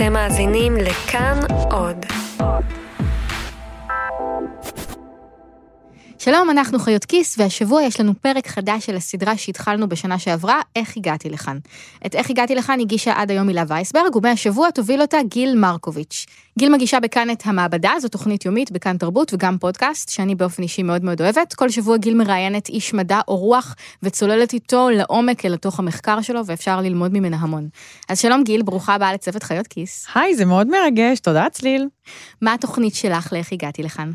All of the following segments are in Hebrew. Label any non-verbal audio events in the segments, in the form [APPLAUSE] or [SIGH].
אתם מאזינים לכאן עוד. שלום, אנחנו חיות כיס, והשבוע יש לנו פרק חדש של הסדרה שהתחלנו בשנה שעברה, איך הגעתי לכאן. את איך הגעתי לכאן הגישה עד היום הילה וייסברג, ומהשבוע תוביל אותה גיל מרקוביץ'. גיל מגישה בכאן את המעבדה, זו תוכנית יומית בכאן תרבות וגם פודקאסט, שאני באופן אישי מאוד מאוד אוהבת. כל שבוע גיל מראיינת איש מדע או רוח, וצוללת איתו לעומק אל תוך המחקר שלו, ואפשר ללמוד ממנה המון. אז שלום גיל, ברוכה הבאה לצוות חיות כיס. היי, זה מאוד מרגש, תודה צליל. מה התוכנית שלך לאיך הגעתי לכאן?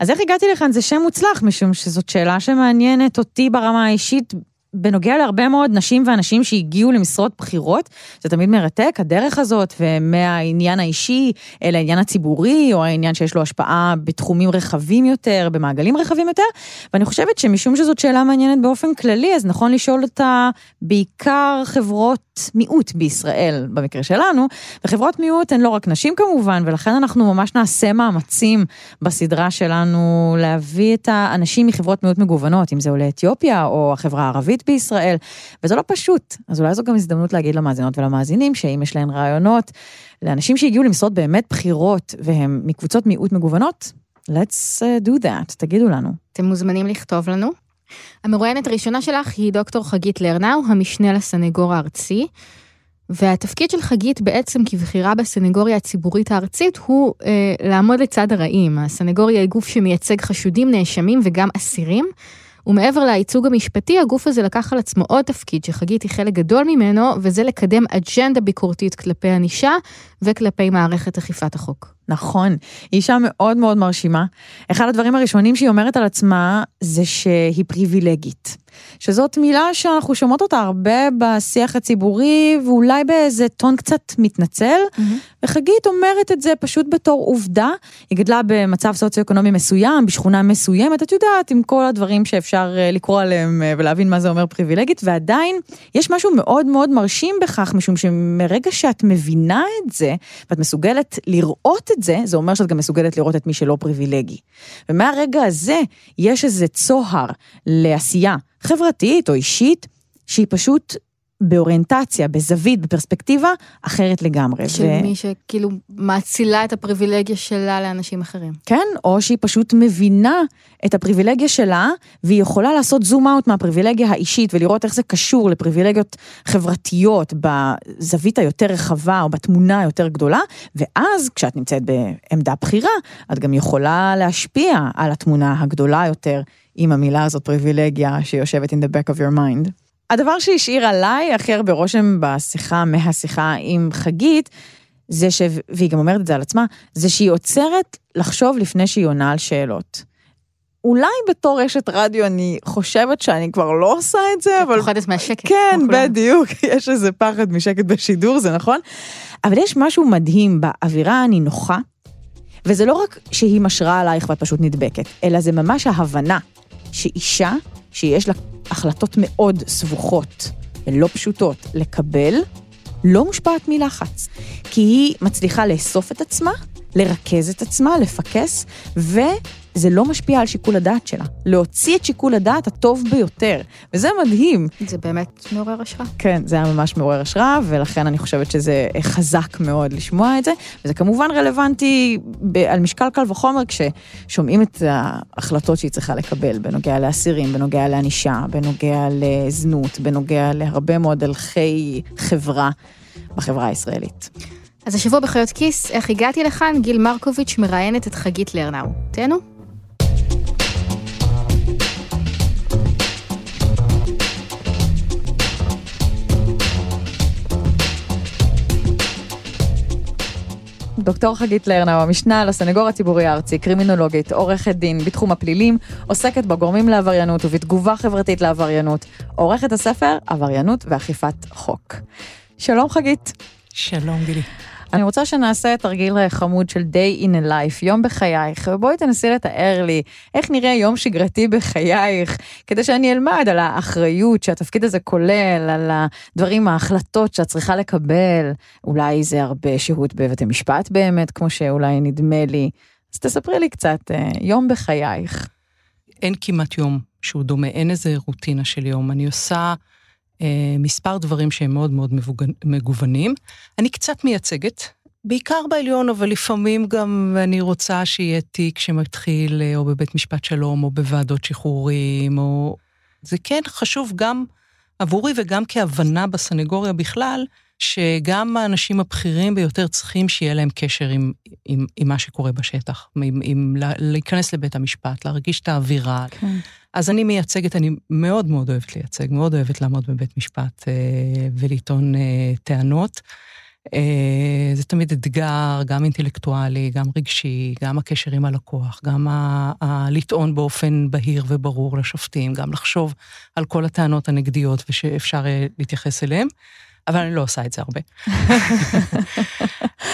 אז איך הגעתי לכאן זה שם מוצלח, משום שזאת שאלה שמעניינת אותי ברמה האישית. בנוגע להרבה מאוד נשים ואנשים שהגיעו למשרות בכירות, זה תמיד מרתק, הדרך הזאת, ומהעניין האישי אל העניין הציבורי, או העניין שיש לו השפעה בתחומים רחבים יותר, במעגלים רחבים יותר, ואני חושבת שמשום שזאת שאלה מעניינת באופן כללי, אז נכון לשאול אותה בעיקר חברות מיעוט בישראל, במקרה שלנו, וחברות מיעוט הן לא רק נשים כמובן, ולכן אנחנו ממש נעשה מאמצים בסדרה שלנו להביא את האנשים מחברות מיעוט מגוונות, אם זה עולי אתיופיה או החברה הערבית בישראל, וזה לא פשוט. אז אולי זו גם הזדמנות להגיד למאזינות ולמאזינים, שאם יש להן רעיונות לאנשים שהגיעו למשרות באמת בכירות, והם מקבוצות מיעוט מגוונות, let's uh, do that, תגידו לנו. אתם מוזמנים לכתוב לנו. המרואיינת הראשונה שלך היא דוקטור חגית לרנאו, המשנה לסנגור הארצי. והתפקיד של חגית בעצם כבחירה בסנגוריה הציבורית הארצית הוא אה, לעמוד לצד הרעים. הסנגוריה היא גוף שמייצג חשודים, נאשמים וגם אסירים. ומעבר לייצוג המשפטי, הגוף הזה לקח על עצמו עוד תפקיד שחגית היא חלק גדול ממנו, וזה לקדם אג'נדה ביקורתית כלפי ענישה וכלפי מערכת אכיפת החוק. נכון, היא אישה מאוד מאוד מרשימה. אחד הדברים הראשונים שהיא אומרת על עצמה זה שהיא פריבילגית. שזאת מילה שאנחנו שומעות אותה הרבה בשיח הציבורי, ואולי באיזה טון קצת מתנצל, mm-hmm. וחגית אומרת את זה פשוט בתור עובדה. היא גדלה במצב סוציו-אקונומי מסוים, בשכונה מסוימת, את יודעת, עם כל הדברים שאפשר אה, לקרוא עליהם אה, ולהבין מה זה אומר פריבילגית, ועדיין יש משהו מאוד מאוד מרשים בכך, משום שמרגע שאת מבינה את זה, ואת מסוגלת לראות את זה, זה אומר שאת גם מסוגלת לראות את מי שלא פריבילגי. ומהרגע הזה יש איזה צוהר לעשייה חברתית או אישית, שהיא פשוט באוריינטציה, בזווית, בפרספקטיבה, אחרת לגמרי. של ו... מי שכאילו מאצילה את הפריבילגיה שלה לאנשים אחרים. כן, או שהיא פשוט מבינה את הפריבילגיה שלה, והיא יכולה לעשות זום אאוט מהפריבילגיה האישית, ולראות איך זה קשור לפריבילגיות חברתיות, בזווית היותר רחבה, או בתמונה היותר גדולה, ואז כשאת נמצאת בעמדה בכירה, את גם יכולה להשפיע על התמונה הגדולה יותר, עם המילה הזאת פריבילגיה, שיושבת in the back of your mind. הדבר שהשאיר עליי הכי הרבה רושם בשיחה, מהשיחה עם חגית, זה ש... והיא גם אומרת את זה על עצמה, זה שהיא עוצרת לחשוב לפני שהיא עונה על שאלות. אולי בתור אשת רדיו אני חושבת שאני כבר לא עושה את זה, אבל... פוחדת מהשקט. כן, בדיוק, [LAUGHS] יש איזה פחד משקט בשידור, זה נכון. אבל יש משהו מדהים באווירה הנינוחה, וזה לא רק שהיא משרה עלייך ואת פשוט נדבקת, אלא זה ממש ההבנה שאישה שיש לה החלטות מאוד סבוכות ולא פשוטות לקבל, לא מושפעת מלחץ. כי היא מצליחה לאסוף את עצמה, לרכז את עצמה, לפקס, ו... זה לא משפיע על שיקול הדעת שלה. להוציא את שיקול הדעת הטוב ביותר, וזה מדהים. זה באמת מעורר השראה. כן, זה היה ממש מעורר השראה, ולכן אני חושבת שזה חזק מאוד לשמוע את זה, וזה כמובן רלוונטי על משקל קל וחומר כששומעים את ההחלטות שהיא צריכה לקבל בנוגע לאסירים, בנוגע לענישה, בנוגע לזנות, בנוגע להרבה מאוד הלכי חברה בחברה הישראלית. אז השבוע בחיות כיס, איך הגעתי לכאן? גיל מרקוביץ' מראיינת את חגית לרנאו. תהנו. דוקטור חגית לרנאו, המשנה לסנגור הציבורי הארצי, קרימינולוגית, עורכת דין בתחום הפלילים, עוסקת בגורמים לעבריינות ובתגובה חברתית לעבריינות, עורכת הספר עבריינות ואכיפת חוק. שלום חגית. שלום גילי. אני רוצה שנעשה תרגיל חמוד של day in a life, יום בחייך, ובואי תנסי לתאר לי איך נראה יום שגרתי בחייך, כדי שאני אלמד על האחריות שהתפקיד הזה כולל, על הדברים, ההחלטות שאת צריכה לקבל. אולי זה הרבה שהות בבית המשפט באמת, כמו שאולי נדמה לי. אז תספרי לי קצת, אה, יום בחייך. אין כמעט יום שהוא דומה, אין איזה רוטינה של יום. אני עושה... אה, מספר דברים שהם מאוד מאוד מגוונים. אני קצת מייצגת בעיקר בעליון, אבל לפעמים גם אני רוצה שיהיה תיק שמתחיל או בבית משפט שלום, או בוועדות שחרורים, או... זה כן חשוב גם עבורי וגם כהבנה בסנגוריה בכלל, שגם האנשים הבכירים ביותר צריכים שיהיה להם קשר עם, עם, עם מה שקורה בשטח, עם, עם להיכנס לבית המשפט, להרגיש את האווירה. כן. אז אני מייצגת, אני מאוד מאוד אוהבת לייצג, מאוד אוהבת לעמוד בבית משפט אה, ולטעון אה, טענות. אה, זה תמיד אתגר, גם אינטלקטואלי, גם רגשי, גם הקשר עם הלקוח, גם ה- ה- לטעון באופן בהיר וברור לשופטים, גם לחשוב על כל הטענות הנגדיות ושאפשר אה, להתייחס אליהן. אבל אני לא עושה את זה הרבה. [LAUGHS]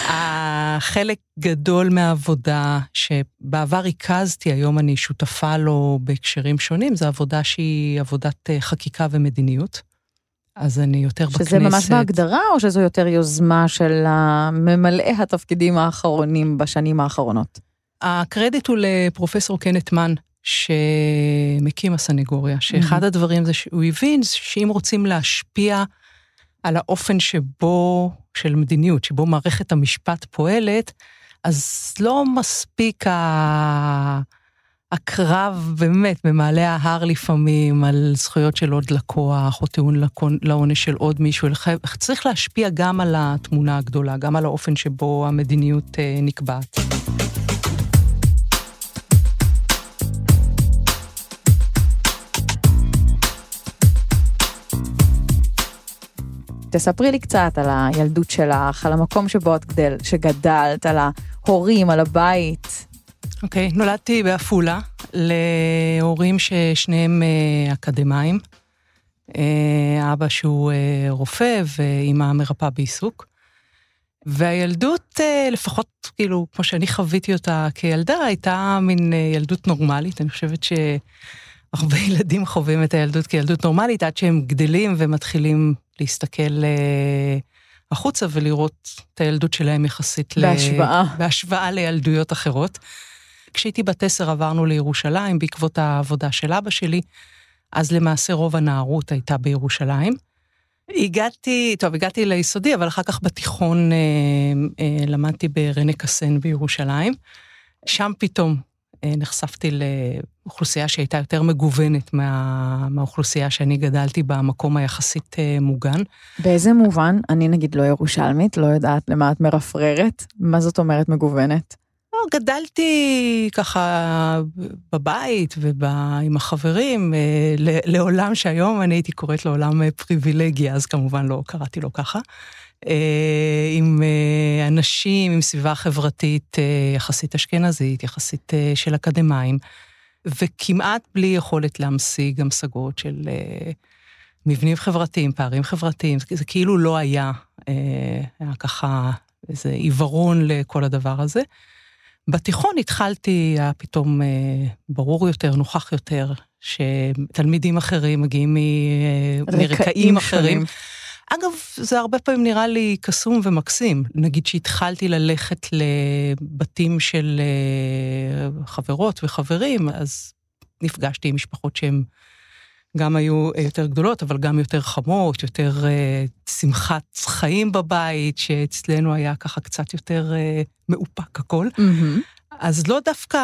החלק גדול מהעבודה שבעבר ריכזתי, היום אני שותפה לו בהקשרים שונים, זו עבודה שהיא עבודת אה, חקיקה ומדיניות. אז אני יותר שזה בכנסת. שזה ממש בהגדרה, או שזו יותר יוזמה של ממלאי התפקידים האחרונים בשנים האחרונות? הקרדיט הוא לפרופסור קנט מן, שמקים הסנגוריה, שאחד mm-hmm. הדברים זה שהוא הבין שאם רוצים להשפיע על האופן שבו, של מדיניות, שבו מערכת המשפט פועלת, אז לא מספיק ה... הקרב באמת במעלה ההר לפעמים על זכויות של עוד לקוח, או טיעון לעונש של עוד מישהו, צריך להשפיע גם על התמונה הגדולה, גם על האופן שבו המדיניות אה, נקבעת. תספרי לי קצת על הילדות שלך, על המקום שבו את גדל, שגדלת, על ההורים, על הבית. אוקיי, okay, נולדתי בעפולה להורים ששניהם אה, אקדמאים. אה, אבא שהוא אה, רופא ואימא מרפאה בעיסוק. והילדות, לפחות כאילו, כמו שאני חוויתי אותה כילדה, הייתה מין ילדות נורמלית. אני חושבת שהרבה [LAUGHS] ילדים חווים את הילדות כילדות נורמלית, עד שהם גדלים ומתחילים להסתכל החוצה ולראות את הילדות שלהם יחסית בהשוואה. ל... בהשוואה לילדויות אחרות. כשהייתי בת עשר עברנו לירושלים בעקבות העבודה של אבא שלי, אז למעשה רוב הנערות הייתה בירושלים. הגעתי, טוב, הגעתי ליסודי, אבל אחר כך בתיכון אה, אה, למדתי ברנה קסן בירושלים. שם פתאום אה, נחשפתי לאוכלוסייה שהייתה יותר מגוונת מה, מהאוכלוסייה שאני גדלתי במקום היחסית אה, מוגן. באיזה מובן? אני נגיד לא ירושלמית, לא יודעת למה את מרפררת. מה זאת אומרת מגוונת? גדלתי ככה בבית ועם החברים, אה, לעולם שהיום אני הייתי קוראת לעולם אה, פריבילגיה, אז כמובן לא קראתי לו ככה. עם אנשים, עם סביבה חברתית יחסית אשכנזית, יחסית של אקדמאים, וכמעט בלי יכולת להמשיג המשגות של מבנים חברתיים, פערים חברתיים, זה כאילו לא היה, היה ככה איזה עיוורון לכל הדבר הזה. בתיכון התחלתי, היה פתאום אה, ברור יותר, נוכח יותר, שתלמידים אחרים מגיעים אה, מרקעים אחרים. אגב, זה הרבה פעמים נראה לי קסום ומקסים. נגיד שהתחלתי ללכת לבתים של אה, חברות וחברים, אז נפגשתי עם משפחות שהן גם היו אה, יותר גדולות, אבל גם יותר חמות, יותר uh, שמחת חיים בבית, שאצלנו היה ככה קצת יותר uh, מאופק הכל. Mm-hmm. אז לא דווקא,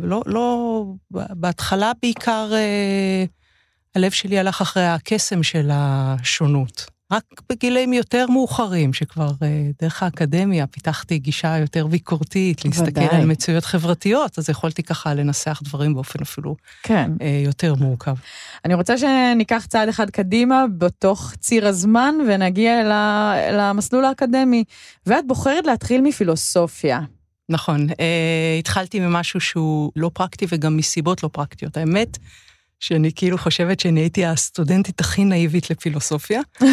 לא, לא, בהתחלה בעיקר uh, הלב שלי הלך אחרי הקסם של השונות. רק בגילאים יותר מאוחרים, שכבר אה, דרך האקדמיה פיתחתי גישה יותר ביקורתית, להסתכל ודאי. על מצויות חברתיות, אז יכולתי ככה לנסח דברים באופן אפילו כן. אה, יותר מורכב. אני רוצה שניקח צעד אחד קדימה בתוך ציר הזמן ונגיע אל המסלול האקדמי. ואת בוחרת להתחיל מפילוסופיה. נכון, אה, התחלתי ממשהו שהוא לא פרקטי וגם מסיבות לא פרקטיות. האמת, שאני כאילו חושבת שאני הייתי הסטודנטית הכי נאיבית לפילוסופיה. [LAUGHS]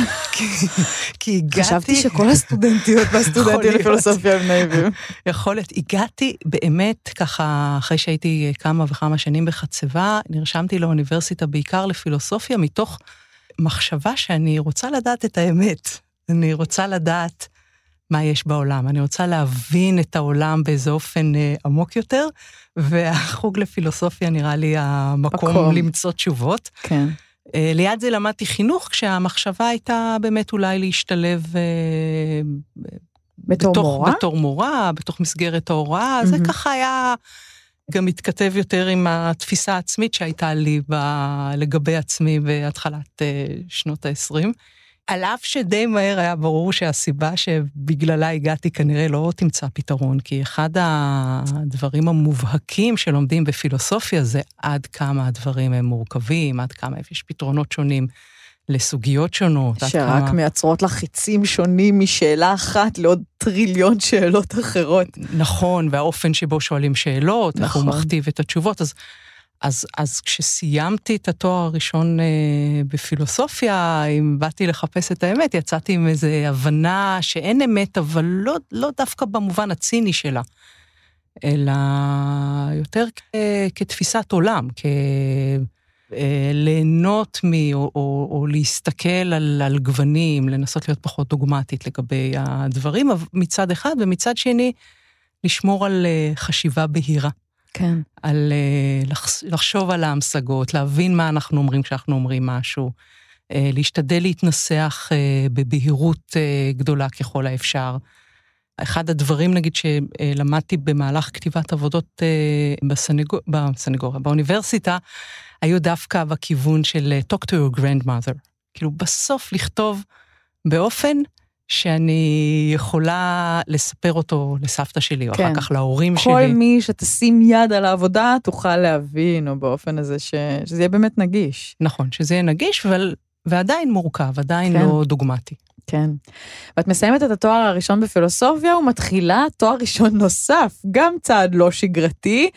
כי, הגעתי... חשבתי שכל הסטודנטיות והסטודנטים לפילוסופיה הם נאיבים. [LAUGHS] יכול להיות. הגעתי באמת, ככה, אחרי שהייתי כמה וכמה שנים בחצבה, נרשמתי לאוניברסיטה בעיקר לפילוסופיה, מתוך מחשבה שאני רוצה לדעת את האמת. אני רוצה לדעת מה יש בעולם. אני רוצה להבין את העולם באיזה אופן אה, עמוק יותר, והחוג לפילוסופיה נראה לי המקום מקום. למצוא תשובות. כן. אה, ליד זה למדתי חינוך, כשהמחשבה הייתה באמת אולי להשתלב אה, בתור בתוך, מורה? בתור מורה, בתוך מסגרת ההוראה, mm-hmm. זה ככה היה גם מתכתב יותר עם התפיסה העצמית שהייתה לי ב, לגבי עצמי בהתחלת uh, שנות ה-20. על אף שדי מהר היה ברור שהסיבה שבגללה הגעתי כנראה לא תמצא פתרון, כי אחד הדברים המובהקים שלומדים בפילוסופיה זה עד כמה הדברים הם מורכבים, עד כמה יש פתרונות שונים לסוגיות שונות. שרק כמה... מייצרות לך חיצים שונים משאלה אחת לעוד טריליון שאלות אחרות. נכון, והאופן שבו שואלים שאלות, נכון. איך הוא נכון. מכתיב את התשובות, אז... אז, אז כשסיימתי את התואר הראשון אה, בפילוסופיה, אם באתי לחפש את האמת, יצאתי עם איזו הבנה שאין אמת, אבל לא, לא דווקא במובן הציני שלה, אלא יותר כ, כתפיסת עולם, כ... אה, ליהנות מ... או, או, או להסתכל על, על גוונים, לנסות להיות פחות דוגמטית לגבי הדברים, מצד אחד, ומצד שני, לשמור על אה, חשיבה בהירה. כן. על uh, לחשוב על ההמשגות, להבין מה אנחנו אומרים כשאנחנו אומרים משהו, uh, להשתדל להתנסח uh, בבהירות uh, גדולה ככל האפשר. אחד הדברים, נגיד, שלמדתי במהלך כתיבת עבודות בסנגור, בסנגוריה, באוניברסיטה, היו דווקא בכיוון של talk to your grandmother. כאילו, בסוף לכתוב באופן שאני יכולה לספר אותו לסבתא שלי, או כן. אחר כך להורים כל שלי. כל מי שתשים יד על העבודה תוכל להבין, או באופן הזה ש... שזה יהיה באמת נגיש. נכון, שזה יהיה נגיש, אבל... ועדיין מורכב, עדיין כן. לא דוגמטי. כן. ואת מסיימת את התואר הראשון בפילוסופיה ומתחילה תואר ראשון נוסף, גם צעד לא שגרתי,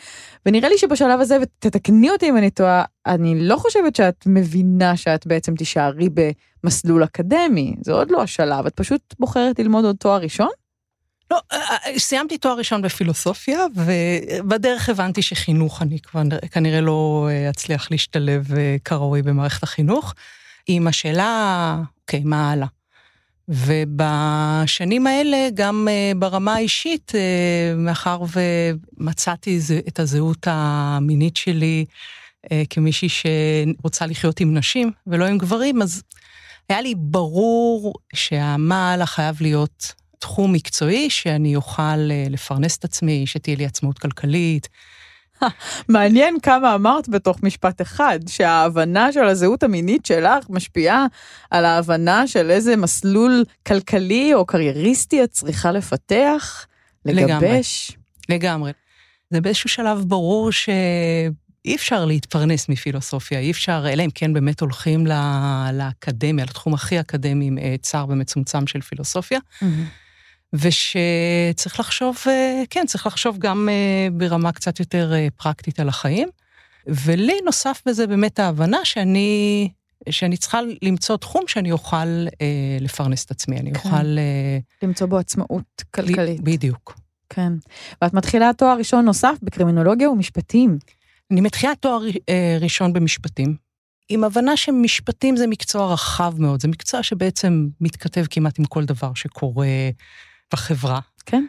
ונראה לי שבשלב הזה, ותתקני אותי אם אני טועה, אני לא חושבת שאת מבינה שאת בעצם תישארי במסלול אקדמי, זה עוד לא השלב, את פשוט בוחרת ללמוד עוד תואר ראשון? לא, אה, אה, סיימתי תואר ראשון בפילוסופיה, ובדרך הבנתי שחינוך אני כבר כנראה לא אה, אצליח להשתלב כראוי במערכת החינוך. עם השאלה, אוקיי, מה הלאה? ובשנים האלה, גם uh, ברמה האישית, uh, מאחר ומצאתי את הזהות המינית שלי uh, כמישהי שרוצה לחיות עם נשים ולא עם גברים, אז היה לי ברור שהמעלה חייב להיות תחום מקצועי, שאני אוכל לפרנס את עצמי, שתהיה לי עצמאות כלכלית, [LAUGHS] מעניין כמה אמרת בתוך משפט אחד, שההבנה של הזהות המינית שלך משפיעה על ההבנה של איזה מסלול כלכלי או קרייריסטי את צריכה לפתח, לגבש. לגמרי. לגמרי. זה באיזשהו שלב ברור ש... אי אפשר להתפרנס מפילוסופיה, אי אפשר, אלא אם כן באמת הולכים לאקדמיה, לתחום הכי אקדמי, אה, צר ומצומצם של פילוסופיה. Mm-hmm. ושצריך לחשוב, אה, כן, צריך לחשוב גם אה, ברמה קצת יותר אה, פרקטית על החיים. ולי נוסף בזה באמת ההבנה שאני, שאני צריכה למצוא תחום שאני אוכל אה, לפרנס את עצמי, אני כן. אוכל... אה, למצוא בו עצמאות כלכלית. בדיוק. כן. ואת מתחילה תואר ראשון נוסף בקרימינולוגיה ומשפטים. אני מתחילה תואר אה, ראשון במשפטים, עם הבנה שמשפטים זה מקצוע רחב מאוד, זה מקצוע שבעצם מתכתב כמעט עם כל דבר שקורה בחברה. כן.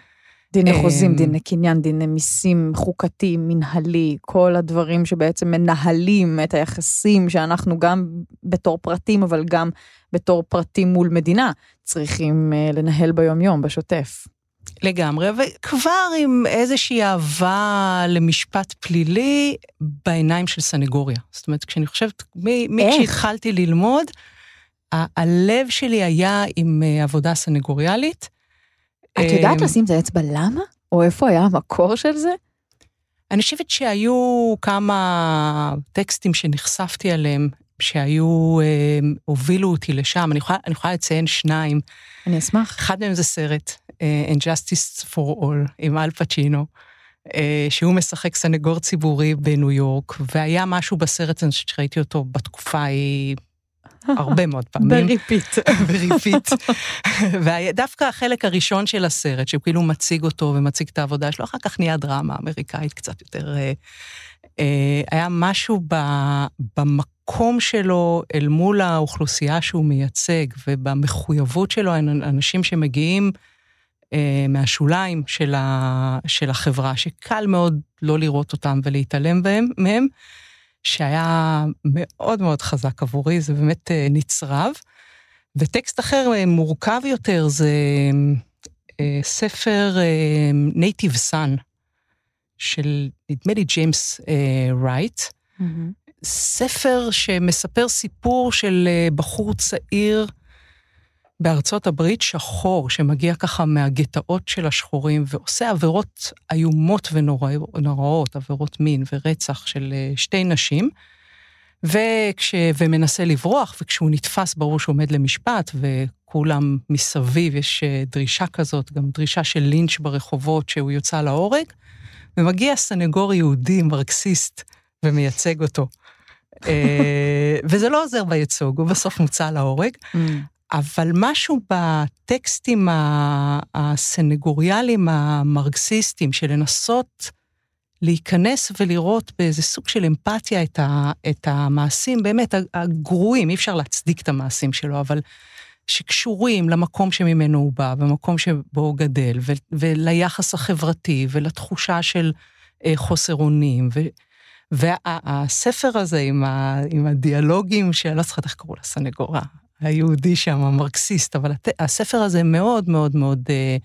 דיני אמ, חוזים, דיני קניין, דיני מיסים, חוקתי, מנהלי, כל הדברים שבעצם מנהלים את היחסים שאנחנו גם בתור פרטים, אבל גם בתור פרטים מול מדינה, צריכים אה, לנהל ביומיום, בשוטף. לגמרי, וכבר עם איזושהי אהבה למשפט פלילי בעיניים של סנגוריה. זאת אומרת, כשאני חושבת, מי כשהתחלתי ללמוד, הלב שלי היה עם אה, עבודה סנגוריאלית. את יודעת אמ, לשים את האצבע למה? או איפה היה המקור של זה? אני חושבת שהיו כמה טקסטים שנחשפתי עליהם, שהיו, אה, הובילו אותי לשם. אני יכולה, אני יכולה לציין שניים. אני אשמח. אחד מהם זה סרט, uh, And Justice for All, עם אל פצ'ינו, uh, שהוא משחק סנגור ציבורי בניו יורק, והיה משהו בסרט הזה שראיתי אותו בתקופה ההיא הרבה מאוד פעמים. ב repeat. ב repeat. [LAUGHS] ודווקא החלק הראשון של הסרט, שהוא כאילו מציג אותו ומציג את העבודה שלו, אחר כך נהיה דרמה אמריקאית קצת יותר... אה, אה, היה משהו ב, במקום שלו אל מול האוכלוסייה שהוא מייצג, ובמחויבות שלו, אנשים שמגיעים אה, מהשוליים של, ה, של החברה, שקל מאוד לא לראות אותם ולהתעלם בהם, מהם. שהיה מאוד מאוד חזק עבורי, זה באמת אה, נצרב. וטקסט אחר, אה, מורכב יותר, זה אה, ספר Native Son של, נדמה לי, ג'יימס רייט. ספר שמספר סיפור של בחור צעיר בארצות הברית, שחור, שמגיע ככה מהגטאות של השחורים ועושה עבירות איומות ונוראות, עבירות מין ורצח של אה, שתי נשים. וכש... ומנסה לברוח, וכשהוא נתפס ברור שהוא עומד למשפט, וכולם מסביב, יש אה, דרישה כזאת, גם דרישה של לינץ' ברחובות שהוא יוצא להורג, ומגיע סנגור יהודי מרקסיסט ומייצג אותו. אה, וזה לא עוזר בייצוג, הוא בסוף מוצא להורג. אבל משהו בטקסטים הסנגוריאליים המרקסיסטיים, של לנסות להיכנס ולראות באיזה סוג של אמפתיה את, ה, את המעשים, באמת, הגרועים, אי אפשר להצדיק את המעשים שלו, אבל שקשורים למקום שממנו הוא בא, במקום שבו הוא גדל, ו, וליחס החברתי, ולתחושה של אה, חוסר אונים. ו, והספר הזה עם, ה, עם הדיאלוגים, שאני לא זוכרת איך קראו לסנגורה, היהודי שם, המרקסיסט, אבל הת, הספר הזה מאוד מאוד מאוד אה,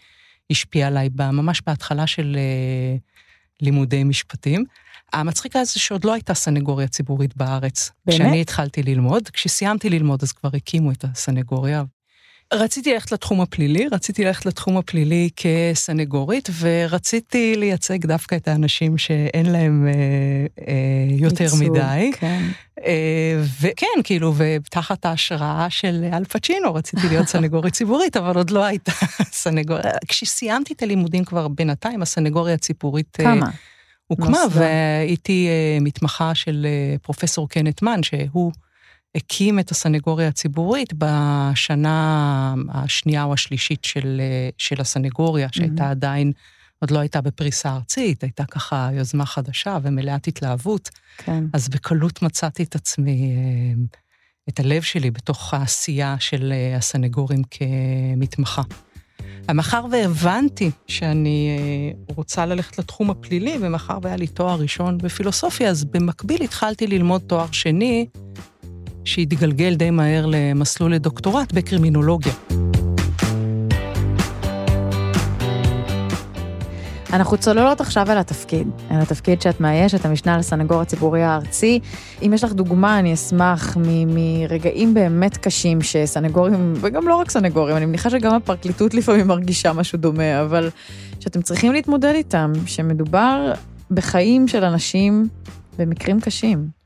השפיע עליי, ממש בהתחלה של... אה, לימודי משפטים. המצחיק היה זה שעוד לא הייתה סנגוריה ציבורית בארץ. באמת? כשאני התחלתי ללמוד. כשסיימתי ללמוד אז כבר הקימו את הסנגוריה. רציתי ללכת לתחום הפלילי, רציתי ללכת לתחום הפלילי כסנגורית, ורציתי לייצג דווקא את האנשים שאין להם אה, אה, יותר ייצוג, מדי. כן. אה, וכן, כאילו, ותחת ההשראה של אל פצ'ינו רציתי להיות סנגורית ציבורית, אבל עוד לא הייתה [LAUGHS] סנגוריה. כשסיימתי את הלימודים כבר בינתיים, הסנגוריה הציבורית... אה, כמה? הוקמה, והייתי אה, מתמחה של אה, פרופסור קנט מן, שהוא... הקים את הסנגוריה הציבורית בשנה השנייה או השלישית של, של הסנגוריה, שהייתה mm-hmm. עדיין, עוד לא הייתה בפריסה ארצית, הייתה ככה יוזמה חדשה ומלאת התלהבות. כן. אז בקלות מצאתי את עצמי, אה, את הלב שלי בתוך העשייה של אה, הסנגורים כמתמחה. מאחר והבנתי שאני אה, רוצה ללכת לתחום הפלילי, ומאחר והיה לי תואר ראשון בפילוסופיה, אז במקביל התחלתי ללמוד תואר שני שהתגלגל די מהר למסלול לדוקטורט בקרימינולוגיה. אנחנו צוללות עכשיו על התפקיד, על התפקיד שאת מאיישת, המשנה לסנגור הציבורי הארצי. אם יש לך דוגמה, אני אשמח מרגעים באמת קשים שסנגורים, וגם לא רק סנגורים, אני מניחה שגם הפרקליטות לפעמים מרגישה משהו דומה, אבל שאתם צריכים להתמודד איתם, שמדובר בחיים של אנשים במקרים קשים.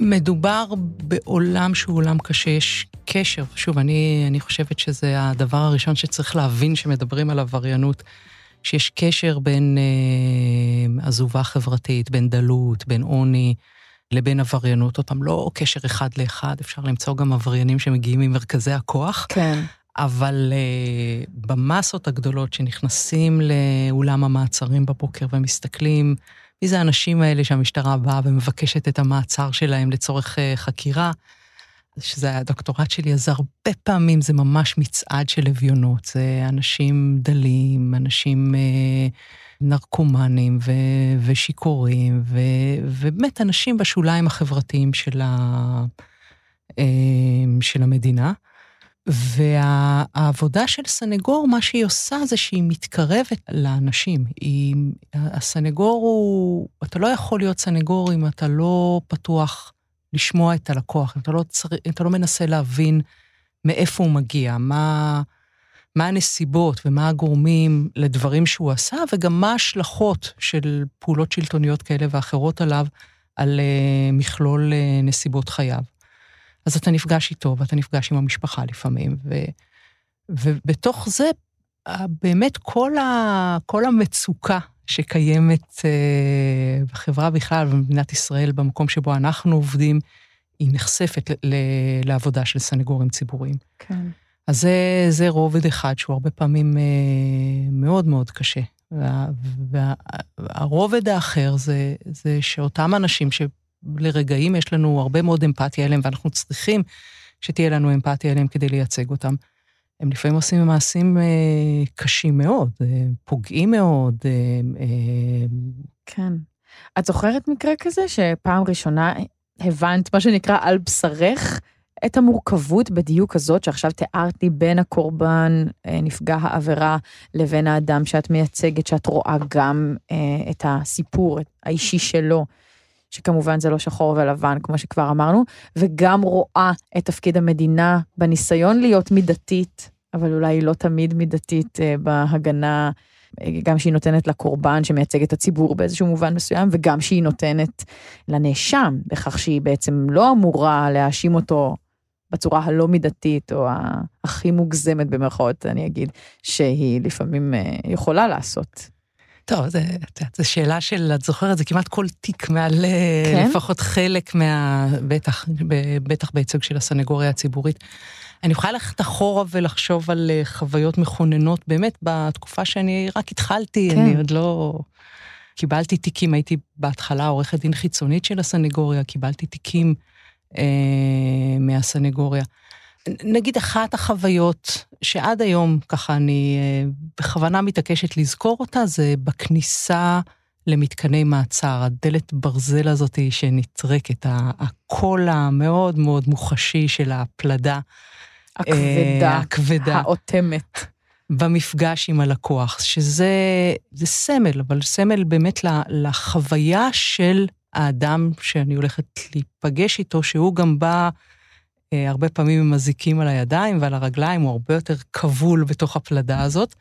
מדובר בעולם שהוא עולם קשה, יש קשר. שוב, אני, אני חושבת שזה הדבר הראשון שצריך להבין שמדברים על עבריינות, שיש קשר בין אה, עזובה חברתית, בין דלות, בין עוני, לבין עבריינות. עוד פעם, לא קשר אחד לאחד, אפשר למצוא גם עבריינים שמגיעים ממרכזי הכוח. כן. אבל אה, במסות הגדולות שנכנסים לאולם המעצרים בבוקר ומסתכלים, מי זה האנשים האלה שהמשטרה באה ומבקשת את המעצר שלהם לצורך uh, חקירה? שזה הדוקטורט שלי, אז הרבה פעמים זה ממש מצעד של אביונות. זה אנשים דלים, אנשים uh, נרקומנים ו- ושיכורים, ו- ובאמת אנשים בשוליים החברתיים של, ה- uh, של המדינה. והעבודה של סנגור, מה שהיא עושה זה שהיא מתקרבת לאנשים. היא, הסנגור הוא, אתה לא יכול להיות סנגור אם אתה לא פתוח לשמוע את הלקוח, אם אתה לא, צר, אם אתה לא מנסה להבין מאיפה הוא מגיע, מה, מה הנסיבות ומה הגורמים לדברים שהוא עשה, וגם מה ההשלכות של פעולות שלטוניות כאלה ואחרות עליו, על uh, מכלול uh, נסיבות חייו. אז אתה נפגש איתו, ואתה נפגש עם המשפחה לפעמים, ו, ובתוך זה, באמת כל, ה, כל המצוקה שקיימת אה, בחברה בכלל ובמדינת ישראל, במקום שבו אנחנו עובדים, היא נחשפת ל, ל, לעבודה של סנגורים ציבוריים. כן. אז זה, זה רובד אחד שהוא הרבה פעמים אה, מאוד מאוד קשה. והרובד האחר זה, זה שאותם אנשים ש... לרגעים יש לנו הרבה מאוד אמפתיה אליהם, ואנחנו צריכים שתהיה לנו אמפתיה אליהם כדי לייצג אותם. הם לפעמים עושים מעשים אה, קשים מאוד, אה, פוגעים מאוד. אה, אה... כן. את זוכרת מקרה כזה שפעם ראשונה הבנת מה שנקרא על בשרך את המורכבות בדיוק הזאת שעכשיו תיארת לי בין הקורבן, אה, נפגע העבירה, לבין האדם שאת מייצגת, שאת רואה גם אה, את הסיפור האישי שלו, שכמובן זה לא שחור ולבן, כמו שכבר אמרנו, וגם רואה את תפקיד המדינה בניסיון להיות מידתית, אבל אולי לא תמיד מידתית אה, בהגנה. גם שהיא נותנת לקורבן שמייצג את הציבור באיזשהו מובן מסוים, וגם שהיא נותנת לנאשם, בכך שהיא בעצם לא אמורה להאשים אותו בצורה הלא מידתית, או הכי מוגזמת במרכאות, אני אגיד, שהיא לפעמים אה, יכולה לעשות. טוב, זו שאלה של, את זוכרת, זה כמעט כל תיק מעל כן? לפחות חלק מה... בטח, בטח בייצוג של הסנגוריה הציבורית. אני יכולה ללכת אחורה ולחשוב על אה, חוויות מכוננות, באמת, בתקופה שאני רק התחלתי, כן. אני עוד לא... קיבלתי תיקים, הייתי בהתחלה עורכת דין חיצונית של הסנגוריה, קיבלתי תיקים אה, מהסנגוריה. נגיד אחת החוויות שעד היום, ככה אני אה, בכוונה מתעקשת לזכור אותה, זה בכניסה למתקני מעצר, הדלת ברזל הזאת שנטרקת, הקול המאוד מאוד מוחשי של הפלדה. הכבדה, אה, הכבדה. האוטמת. במפגש עם הלקוח, שזה סמל, אבל סמל באמת לחוויה של האדם שאני הולכת להיפגש איתו, שהוא גם בא הרבה פעמים עם אזיקים על הידיים ועל הרגליים, הוא הרבה יותר כבול בתוך הפלדה הזאת,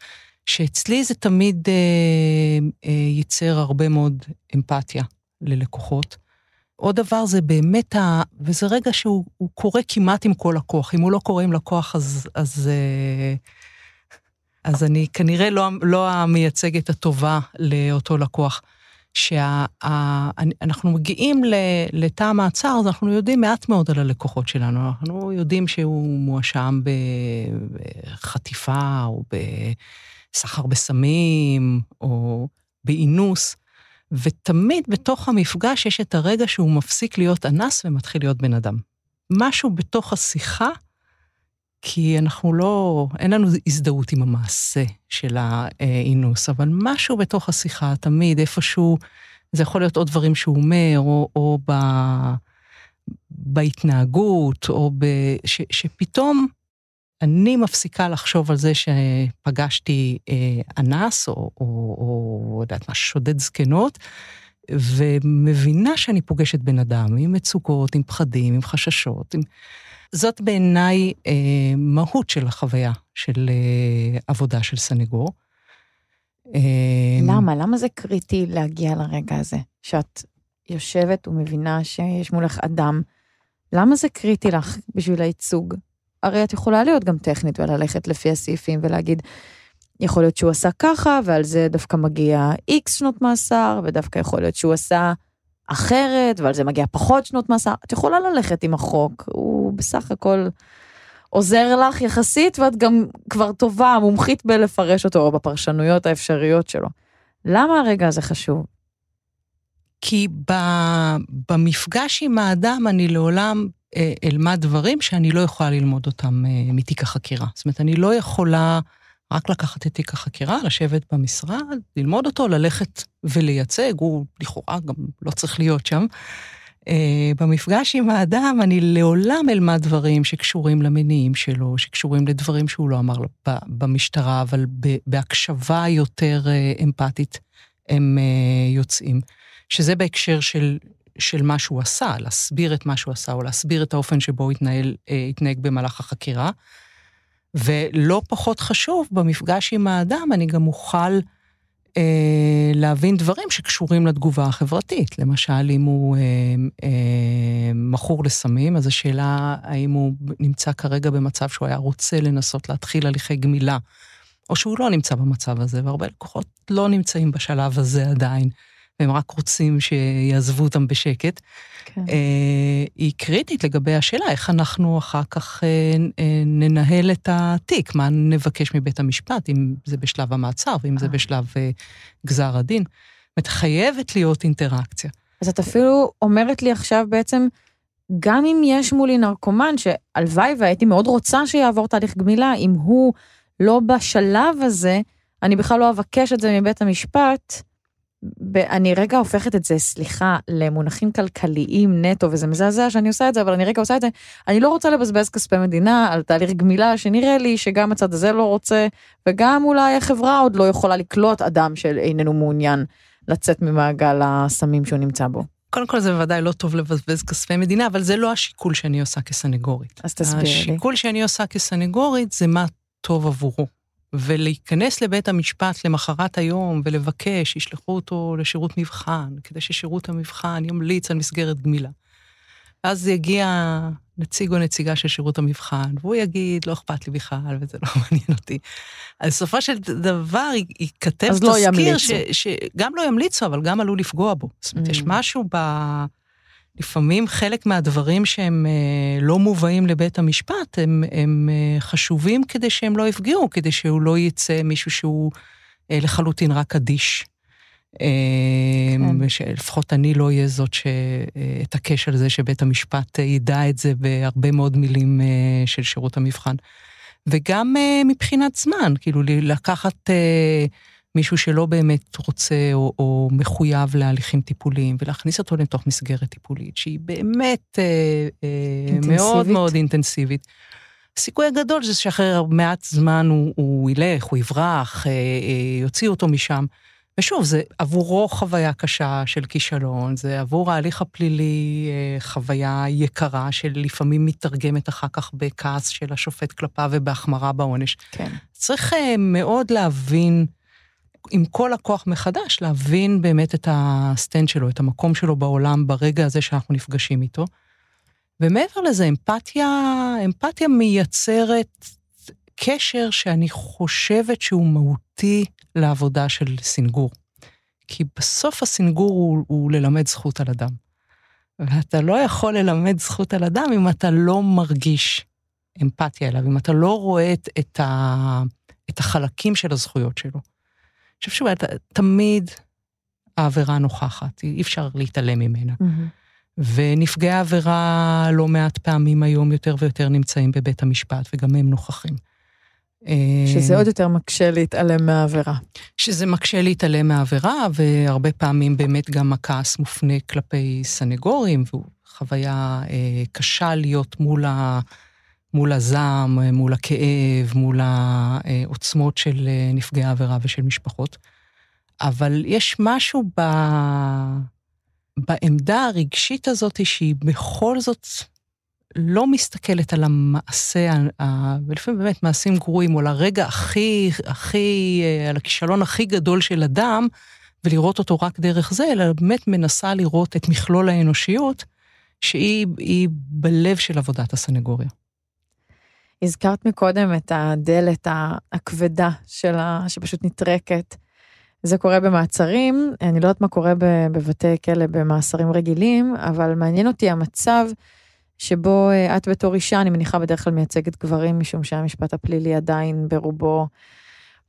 שאצלי זה תמיד אה, אה, ייצר הרבה מאוד אמפתיה ללקוחות. עוד דבר זה באמת, ה... וזה רגע שהוא קורה כמעט עם כל לקוח. אם הוא לא קורה עם לקוח, אז, אז, אה, אז אני כנראה לא, לא המייצגת הטובה לאותו לקוח. שאנחנו מגיעים לתא המעצר, אז אנחנו יודעים מעט מאוד על הלקוחות שלנו. אנחנו יודעים שהוא מואשם בחטיפה, או בסחר בסמים, או באינוס. ותמיד בתוך המפגש יש את הרגע שהוא מפסיק להיות אנס ומתחיל להיות בן אדם. משהו בתוך השיחה, כי אנחנו לא, אין לנו הזדהות עם המעשה של האינוס, אבל משהו בתוך השיחה, תמיד איפשהו, זה יכול להיות עוד דברים שהוא אומר, או, או ב, בהתנהגות, או ב, ש, שפתאום אני מפסיקה לחשוב על זה שפגשתי אה, אנס, או, או, או, יודעת מה, שודד זקנות, ומבינה שאני פוגשת בן אדם עם מצוקות, עם פחדים, עם חששות. עם... זאת בעיניי אה, מהות של החוויה של אה, עבודה של סנגור. אה, למה? למה זה קריטי להגיע לרגע הזה? שאת יושבת ומבינה שיש מולך אדם, למה זה קריטי לך בשביל הייצוג? הרי את יכולה להיות גם טכנית וללכת לפי הסעיפים ולהגיד, יכול להיות שהוא עשה ככה, ועל זה דווקא מגיע איקס שנות מאסר, ודווקא יכול להיות שהוא עשה אחרת, ועל זה מגיע פחות שנות מאסר. את יכולה ללכת עם החוק, הוא בסך הכל עוזר לך יחסית, ואת גם כבר טובה, מומחית בלפרש אותו, או בפרשנויות האפשריות שלו. למה הרגע הזה חשוב? כי במפגש עם האדם אני לעולם אה, אלמד דברים שאני לא יכולה ללמוד אותם אה, מתיק החקירה. זאת אומרת, אני לא יכולה רק לקחת את תיק החקירה, לשבת במשרד, ללמוד אותו, ללכת ולייצג, הוא לכאורה גם לא צריך להיות שם. אה, במפגש עם האדם אני לעולם אלמד דברים שקשורים למניעים שלו, שקשורים לדברים שהוא לא אמר במשטרה, אבל בהקשבה יותר אמפתית הם יוצאים. שזה בהקשר של של מה שהוא עשה, להסביר את מה שהוא עשה, או להסביר את האופן שבו הוא התנהל, התנהג במהלך החקירה. ולא פחות חשוב, במפגש עם האדם אני גם אוכל אה, להבין דברים שקשורים לתגובה החברתית. למשל, אם הוא אה, אה, מכור לסמים, אז השאלה האם הוא נמצא כרגע במצב שהוא היה רוצה לנסות להתחיל הליכי גמילה, או שהוא לא נמצא במצב הזה, והרבה לקוחות לא נמצאים בשלב הזה עדיין. והם רק רוצים שיעזבו אותם בשקט, כן. אה, היא קריטית לגבי השאלה איך אנחנו אחר כך אה, אה, ננהל את התיק, מה נבקש מבית המשפט, אם זה בשלב המעצר ואם זה בשלב גזר הדין. זאת אומרת, חייבת להיות אינטראקציה. אז את אפילו אומרת לי עכשיו בעצם, גם אם יש מולי נרקומן, שהלוואי והייתי מאוד רוצה שיעבור תהליך גמילה, אם הוא לא בשלב הזה, אני בכלל לא אבקש את זה מבית המשפט, אני רגע הופכת את זה, סליחה, למונחים כלכליים נטו, וזה מזעזע שאני עושה את זה, אבל אני רגע עושה את זה, אני לא רוצה לבזבז כספי מדינה על תהליך גמילה, שנראה לי שגם הצד הזה לא רוצה, וגם אולי החברה עוד לא יכולה לקלוט אדם שאיננו מעוניין לצאת ממעגל הסמים שהוא נמצא בו. קודם כל זה בוודאי לא טוב לבזבז כספי מדינה, אבל זה לא השיקול שאני עושה כסנגורית. אז תסביר לי. השיקול שאני עושה כסנגורית זה מה טוב עבורו. ולהיכנס לבית המשפט למחרת היום ולבקש, ישלחו אותו לשירות מבחן, כדי ששירות המבחן ימליץ על מסגרת גמילה. ואז יגיע נציג או נציגה של שירות המבחן, והוא יגיד, לא אכפת לי בכלל, וזה לא [LAUGHS] מעניין אותי. אז בסופו של דבר ייכתב לא תזכיר. ש- שגם לא ימליצו, אבל גם עלול לפגוע בו. זאת אומרת, Mm. יש משהו ב... לפעמים חלק מהדברים שהם אה, לא מובאים לבית המשפט, הם, הם אה, חשובים כדי שהם לא יפגעו, כדי שהוא לא יצא מישהו שהוא אה, לחלוטין רק אדיש. כן. ושלפחות אני לא אהיה זאת שאתעקש על זה שבית המשפט ידע את זה בהרבה מאוד מילים של שירות המבחן. וגם מבחינת זמן, כאילו לקחת מישהו שלא באמת רוצה או, או מחויב להליכים טיפוליים, ולהכניס אותו לתוך מסגרת טיפולית שהיא באמת אה, אה. מאוד מאוד אינטנסיבית. הסיכוי הגדול זה שאחרי מעט זמן הוא, הוא ילך, הוא יברח, אה, אה, יוציאו אותו משם. ושוב, זה עבורו חוויה קשה של כישלון, זה עבור ההליך הפלילי אה, חוויה יקרה שלפעמים מתרגמת אחר כך בכעס של השופט כלפיו ובהחמרה בעונש. כן. צריך אה, מאוד להבין, עם כל הכוח מחדש, להבין באמת את ה stand שלו, את המקום שלו בעולם ברגע הזה שאנחנו נפגשים איתו. ומעבר לזה, אמפתיה, אמפתיה מייצרת קשר שאני חושבת שהוא מהותי לעבודה של סינגור. כי בסוף הסינגור הוא, הוא ללמד זכות על אדם. ואתה לא יכול ללמד זכות על אדם אם אתה לא מרגיש אמפתיה אליו, אם אתה לא רואה את, ה, את החלקים של הזכויות שלו. חושב שתמיד העבירה נוכחת, אי אפשר להתעלם ממנה. ונפגעי העבירה לא מעט פעמים היום יותר ויותר נמצאים בבית המשפט, וגם הם נוכחים. שזה עוד יותר מקשה להתעלם מהעבירה. שזה מקשה להתעלם מהעבירה, והרבה פעמים באמת גם הכעס מופנה כלפי סנגורים, והוא חוויה אה, קשה להיות מול, ה, מול הזעם, מול הכאב, מול העוצמות של אה, נפגעי העבירה ושל משפחות. אבל יש משהו ב... בעמדה הרגשית הזאת שהיא בכל זאת לא מסתכלת על המעשה, ה- ולפעמים באמת מעשים גרועים, או על הרגע הכי, הכי, אה, על הכישלון הכי גדול של אדם, ולראות אותו רק דרך זה, אלא באמת מנסה לראות את מכלול האנושיות, שהיא היא בלב של עבודת הסנגוריה. הזכרת מקודם את הדלת הכבדה שלה, שפשוט נטרקת. זה קורה במעצרים, אני לא יודעת מה קורה בבתי כלא במאסרים רגילים, אבל מעניין אותי המצב שבו אה, את בתור אישה, אני מניחה בדרך כלל מייצגת גברים, משום שהמשפט הפלילי עדיין ברובו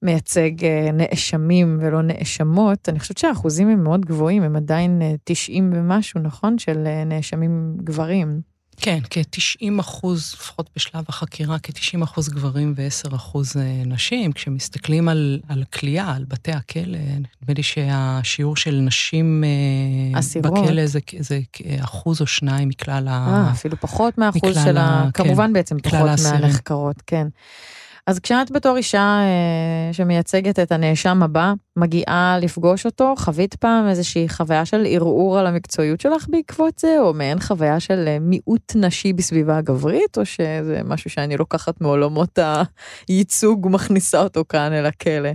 מייצג אה, נאשמים ולא נאשמות. אני חושבת שהאחוזים הם מאוד גבוהים, הם עדיין אה, 90 ומשהו, נכון? של אה, נאשמים גברים. כן, כ-90 אחוז, לפחות בשלב החקירה, כ-90 אחוז גברים ו-10 אחוז אה, נשים. כשמסתכלים על, על כליאה, על בתי הכלא, נדמה לי שהשיעור של נשים אה, אסירות. בכלא זה, זה אחוז או שניים מכלל ה... אה, אפילו פחות מהאחוז מכלל של ה... ה- כן, כמובן בעצם מכלל פחות. מהנחקרות, כן. אז כשאת בתור אישה אה, שמייצגת את הנאשם הבא, מגיעה לפגוש אותו, חווית פעם איזושהי חוויה של ערעור על המקצועיות שלך בעקבות זה, או מעין חוויה של אה, מיעוט נשי בסביבה הגברית, או שזה משהו שאני לוקחת מעולמות הייצוג ומכניסה אותו כאן אל הכלא?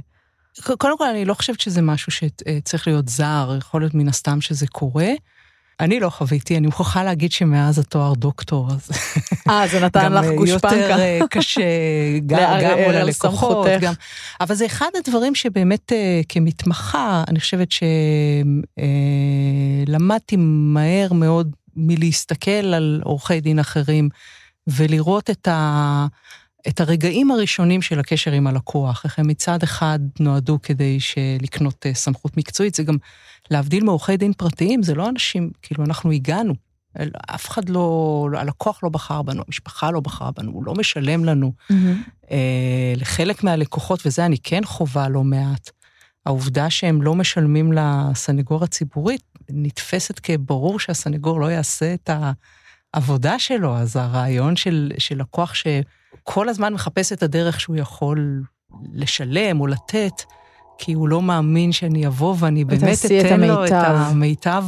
קודם כל, אני לא חושבת שזה משהו שצריך להיות זר, יכול להיות מן הסתם שזה קורה. אני לא חוויתי, אני מוכרחה להגיד שמאז התואר דוקטור, אז אה, זה נתן גם לך אה, גושפנקה. יותר אה, קשה, [LAUGHS] גם, גם מול הלקוחות. גם, אבל זה אחד הדברים שבאמת אה, כמתמחה, אני חושבת שלמדתי מהר מאוד מלהסתכל על עורכי דין אחרים ולראות את, ה, את הרגעים הראשונים של הקשר עם הלקוח, איך הם מצד אחד נועדו כדי לקנות אה, סמכות מקצועית, זה גם להבדיל מעורכי דין פרטיים, זה לא אנשים, כאילו אנחנו הגענו. אף אחד לא, הלקוח לא בחר בנו, המשפחה לא בחרה בנו, הוא לא משלם לנו. מהמם. אה, לחלק מהלקוחות, וזה אני כן חווה לא מעט, העובדה שהם לא משלמים לסנגור הציבורית נתפסת כברור שהסנגור לא יעשה את העבודה שלו, אז הרעיון של, של לקוח שכל הזמן מחפש את הדרך שהוא יכול לשלם או לתת, כי הוא לא מאמין שאני אבוא ואני באמת אתן לו את המיטב.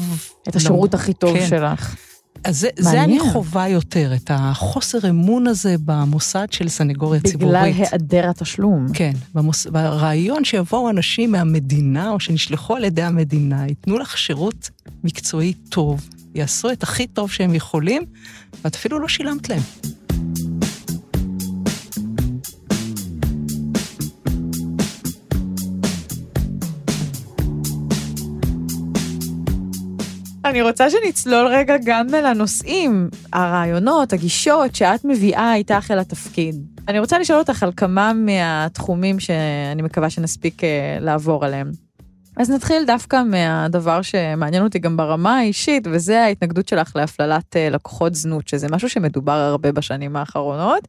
את השירות לא, הכי טוב כן. שלך. אז זה, זה אני חווה יותר, את החוסר אמון הזה במוסד של סנגוריה בגלל ציבורית. בגלל היעדר התשלום. כן, במוס... ברעיון שיבואו אנשים מהמדינה, או שנשלחו על ידי המדינה, ייתנו לך שירות מקצועי טוב, יעשו את הכי טוב שהם יכולים, ואת אפילו לא שילמת להם. אני רוצה שנצלול רגע גם אל הנושאים, הרעיונות, הגישות שאת מביאה איתך אל התפקיד. אני רוצה לשאול אותך על כמה מהתחומים שאני מקווה שנספיק אה, לעבור עליהם. אז נתחיל דווקא מהדבר שמעניין אותי גם ברמה האישית, וזה ההתנגדות שלך להפללת אה, לקוחות זנות, שזה משהו שמדובר הרבה בשנים האחרונות.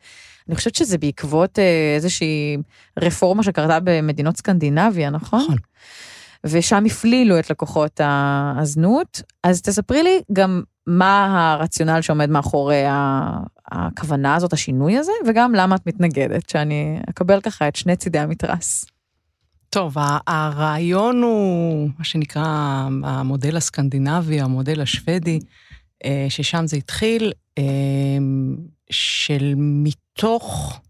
אני חושבת שזה בעקבות אה, איזושהי רפורמה שקרתה במדינות סקנדינביה, נכון? נכון. ושם הפלילו את לקוחות הזנות. אז תספרי לי גם מה הרציונל שעומד מאחורי הכוונה הזאת, השינוי הזה, וגם למה את מתנגדת, שאני אקבל ככה את שני צידי המתרס. טוב, הרעיון הוא מה שנקרא המודל הסקנדינבי, המודל השוודי, אה, ששם זה התחיל, אה, של מתוך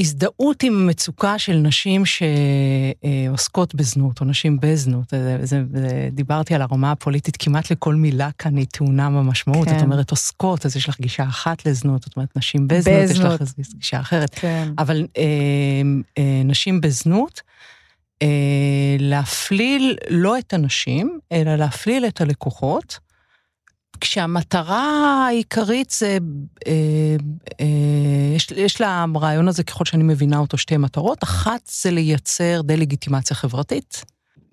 הזדהות עם מצוקה של נשים שעוסקות בזנות, או נשים בזנות. זה, זה, זה, דיברתי על הרמה הפוליטית, כמעט לכל מילה כאן היא טעונה במשמעות. כן. את אומרת עוסקות, אז יש לך גישה אחת לזנות, זאת אומרת, נשים בזנות, בזנות. יש לך גישה אחרת. כן. אבל אה, אה, נשים בזנות, אה, להפליל לא את הנשים, אלא להפליל את הלקוחות. כשהמטרה העיקרית זה, אה, אה, יש, יש לרעיון הזה, ככל שאני מבינה אותו, שתי מטרות. אחת זה לייצר דה-לגיטימציה חברתית,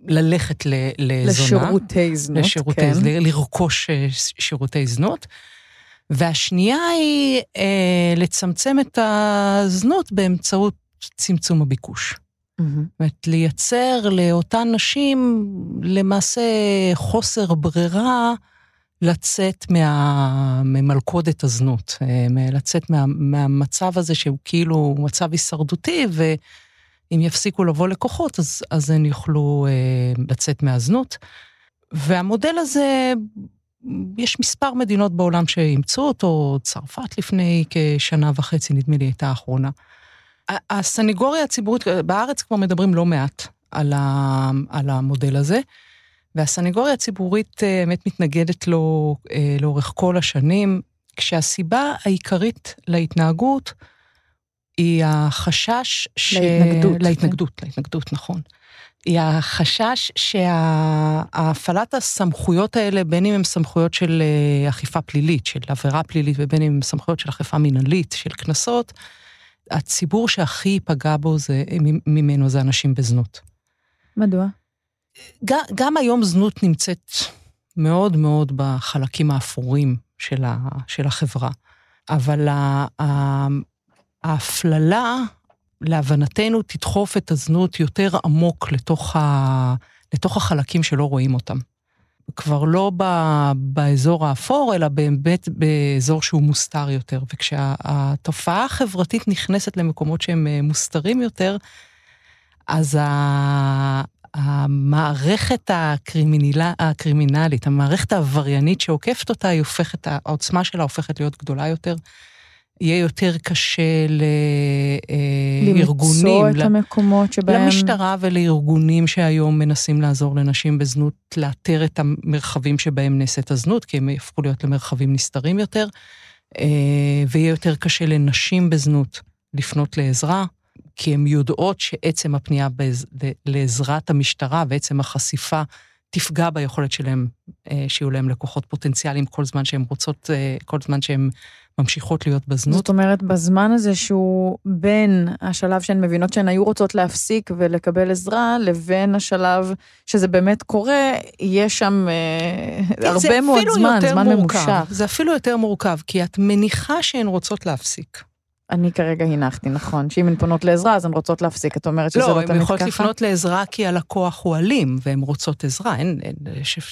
ללכת לזונה. לשירותי זנות, לשירותי, כן. לרכוש אה, שירותי זנות. והשנייה היא אה, לצמצם את הזנות באמצעות צמצום הביקוש. זאת אומרת, לייצר לאותן נשים למעשה חוסר ברירה לצאת מה, ממלכודת הזנות, אה, לצאת מה, מהמצב הזה שהוא כאילו מצב הישרדותי, ואם יפסיקו לבוא לקוחות, אז, אז הן יוכלו אה, לצאת מהזנות. והמודל הזה, יש מספר מדינות בעולם שאימצו אותו, צרפת לפני כשנה וחצי, נדמה לי, הייתה האחרונה. הסנגוריה הציבורית, בארץ כבר מדברים לא מעט על, ה, על המודל הזה. והסנגוריה הציבורית אה, באמת מתנגדת לו אה, לאורך כל השנים, כשהסיבה העיקרית להתנהגות היא החשש ש... להתנגדות. להתנגדות, כן. להתנגדות, נכון. היא החשש שהפעלת הסמכויות האלה, בין אם הן סמכויות של אה, אכיפה פלילית, של עבירה פלילית, ובין אם הן סמכויות של אכיפה מינהלית, של קנסות, הציבור שהכי ייפגע בו זה, ממנו זה אנשים בזנות. מדוע? גם, גם היום זנות נמצאת מאוד מאוד בחלקים האפורים של, ה, של החברה, אבל ההפללה, להבנתנו, תדחוף את הזנות יותר עמוק לתוך, ה, לתוך החלקים שלא רואים אותם. כבר לא ב, באזור האפור, אלא באמת באזור שהוא מוסתר יותר. וכשהתופעה החברתית נכנסת למקומות שהם אה, מוסתרים יותר, אז המערכת הקרימינילה, הקרימינלית, המערכת העבריינית שעוקפת אותה, היא הופכת, העוצמה שלה הופכת להיות גדולה יותר. יהיה יותר קשה לארגונים. למצוא את המקומות שבהם... למשטרה ולארגונים שהיום מנסים לעזור לנשים בזנות, לאתר את המרחבים שבהם נעשית הזנות, כי הם יהפכו להיות למרחבים נסתרים יותר, אה, ויהיה יותר קשה לנשים בזנות לפנות לעזרה. כי הן יודעות שעצם הפנייה בעז, לעזרת המשטרה ועצם החשיפה תפגע ביכולת שלהם, אה, שיהיו להם לקוחות פוטנציאליים כל זמן שהן רוצות, אה, כל זמן שהן ממשיכות להיות בזנות. זאת אומרת, בזמן הזה שהוא בין השלב שהן מבינות שהן היו רוצות להפסיק ולקבל עזרה, לבין השלב שזה באמת קורה, יש שם אה, הרבה מאוד זמן, זמן מורכב. ממושך. זה אפילו יותר מורכב, כי את מניחה שהן רוצות להפסיק. אני כרגע הנחתי, נכון, שאם הן פונות לעזרה אז הן רוצות להפסיק, את אומרת שזה לא, לא תמיד ככה? לא, הן יכולות לפנות לעזרה כי הלקוח הוא אלים, והן רוצות עזרה. אין, אין,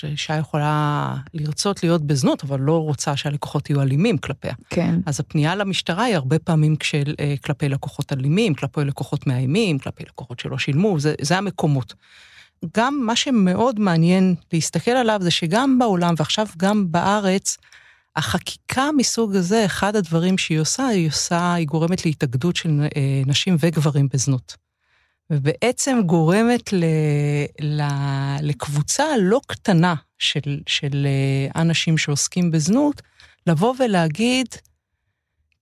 אישה יכולה לרצות להיות בזנות, אבל לא רוצה שהלקוחות יהיו אלימים כלפיה. כן. אז הפנייה למשטרה היא הרבה פעמים כשל, אה, כלפי לקוחות אלימים, כלפי לקוחות מאיימים, כלפי לקוחות שלא שילמו, זה, זה המקומות. גם מה שמאוד מעניין להסתכל עליו זה שגם בעולם, ועכשיו גם בארץ, החקיקה מסוג הזה, אחד הדברים שהיא עושה, היא עושה, היא גורמת להתאגדות של אה, נשים וגברים בזנות. ובעצם גורמת ל, ל, לקבוצה לא קטנה של, של אה, אנשים שעוסקים בזנות, לבוא ולהגיד,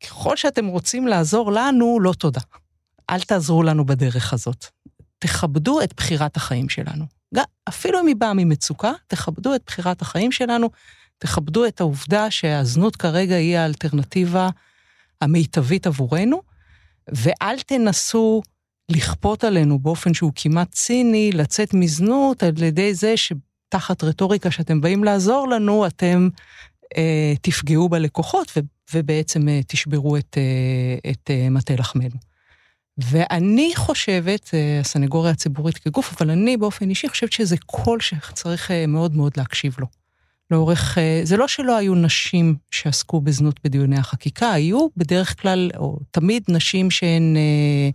ככל שאתם רוצים לעזור לנו, לא תודה. אל תעזרו לנו בדרך הזאת. תכבדו את בחירת החיים שלנו. אפילו אם היא באה ממצוקה, תכבדו את בחירת החיים שלנו, תכבדו את העובדה שהזנות כרגע היא האלטרנטיבה המיטבית עבורנו, ואל תנסו לכפות עלינו באופן שהוא כמעט ציני, לצאת מזנות על ידי זה שתחת רטוריקה שאתם באים לעזור לנו, אתם אה, תפגעו בלקוחות ו, ובעצם אה, תשברו את, אה, את אה, מטה לחמנו. ואני חושבת, אה, הסנגוריה הציבורית כגוף, אבל אני באופן אישי חושבת שזה קול שצריך אה, מאוד מאוד להקשיב לו. לאורך, אה, זה לא שלא היו נשים שעסקו בזנות בדיוני החקיקה, היו בדרך כלל, או תמיד נשים שהן אה,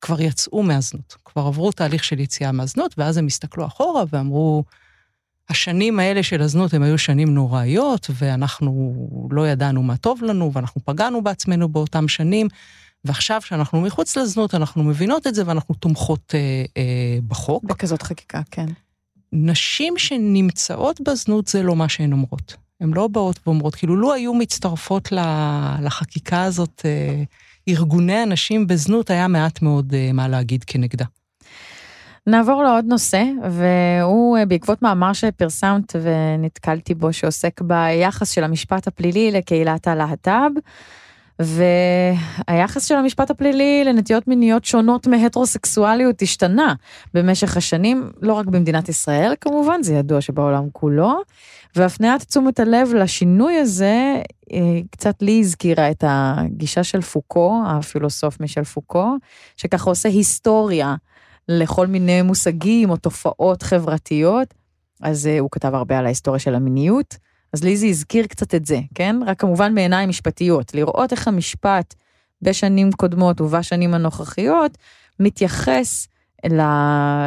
כבר יצאו מהזנות, כבר עברו תהליך של יציאה מהזנות, ואז הם הסתכלו אחורה ואמרו, השנים האלה של הזנות הם היו שנים נוראיות, ואנחנו לא ידענו מה טוב לנו, ואנחנו פגענו בעצמנו באותם שנים, ועכשיו שאנחנו מחוץ לזנות, אנחנו מבינות את זה ואנחנו תומכות אה, אה, בחוק. בכזאת חקיקה, כן. נשים שנמצאות בזנות זה לא מה שהן אומרות. הן לא באות ואומרות, כאילו, לו היו מצטרפות לחקיקה הזאת, אה, ארגוני הנשים בזנות, היה מעט מאוד אה, מה להגיד כנגדה. נעבור לעוד נושא, והוא אה, בעקבות מאמר שפרסמת ונתקלתי בו, שעוסק ביחס של המשפט הפלילי לקהילת הלהט"ב. והיחס של המשפט הפלילי לנטיות מיניות שונות מהטרוסקסואליות השתנה במשך השנים, לא רק במדינת ישראל כמובן, זה ידוע שבעולם כולו, והפניית תשומת הלב לשינוי הזה, אה, קצת לי הזכירה את הגישה של פוקו, הפילוסוף מישל פוקו, שככה עושה היסטוריה לכל מיני מושגים או תופעות חברתיות. אז אה, הוא כתב הרבה על ההיסטוריה של המיניות. אז ליזי הזכיר קצת את זה, כן? רק כמובן בעיניים משפטיות, לראות איך המשפט בשנים קודמות ובשנים הנוכחיות מתייחס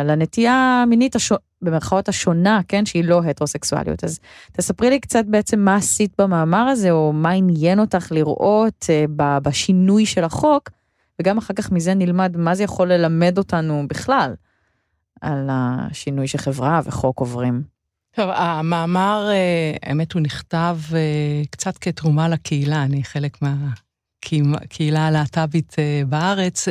לנטייה המינית, הש... במרכאות השונה, כן? שהיא לא הטרוסקסואליות. אז תספרי לי קצת בעצם מה עשית במאמר הזה, או מה עניין אותך לראות uh, בשינוי של החוק, וגם אחר כך מזה נלמד מה זה יכול ללמד אותנו בכלל על השינוי שחברה וחוק עוברים. טוב, המאמר, אה, האמת, הוא נכתב אה, קצת כתרומה לקהילה, אני חלק מהקהילה הלהט"בית אה, בארץ,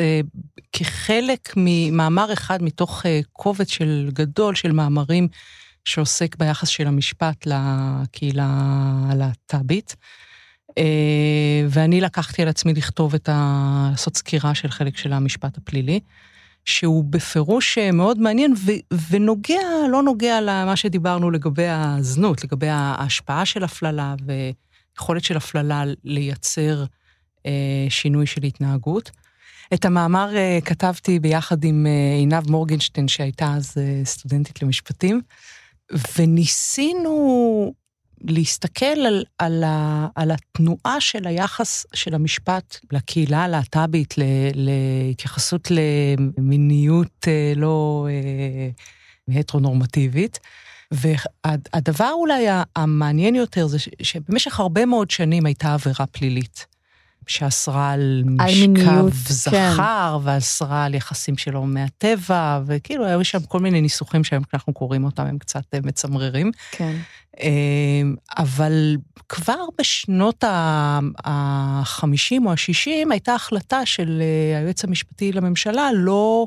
כחלק ממאמר אחד מתוך קובץ של גדול של מאמרים שעוסק ביחס של המשפט לקהילה הלהט"בית. ואני לקחתי על עצמי לכתוב את ה... לעשות סקירה של חלק של המשפט הפלילי. שהוא בפירוש אה, מאוד מעניין ו- ונוגע, לא נוגע למה שדיברנו לגבי הזנות, לגבי ההשפעה של הפללה ויכולת של הפללה לייצר אה, שינוי של התנהגות. את המאמר אה, כתבתי ביחד עם אה, עינב מורגנשטיין, שהייתה אז אה, סטודנטית למשפטים, וניסינו להסתכל על, על, ה, על התנועה של היחס של המשפט לקהילה הלהט"בית, להתייחסות למיניות אה, לא אה, הטרונורמטיבית. והדבר אולי המעניין יותר זה שבמשך הרבה מאוד שנים הייתה עבירה פלילית. שאסרה על משכב זכר, כן. ואסרה על יחסים שלו מהטבע, וכאילו היו שם כל מיני ניסוחים שהיום כשאנחנו קוראים אותם הם קצת אה, מצמררים. כן. אמ, אבל כבר בשנות ה-50 או ה-60 הייתה החלטה של אה, היועץ המשפטי לממשלה לא,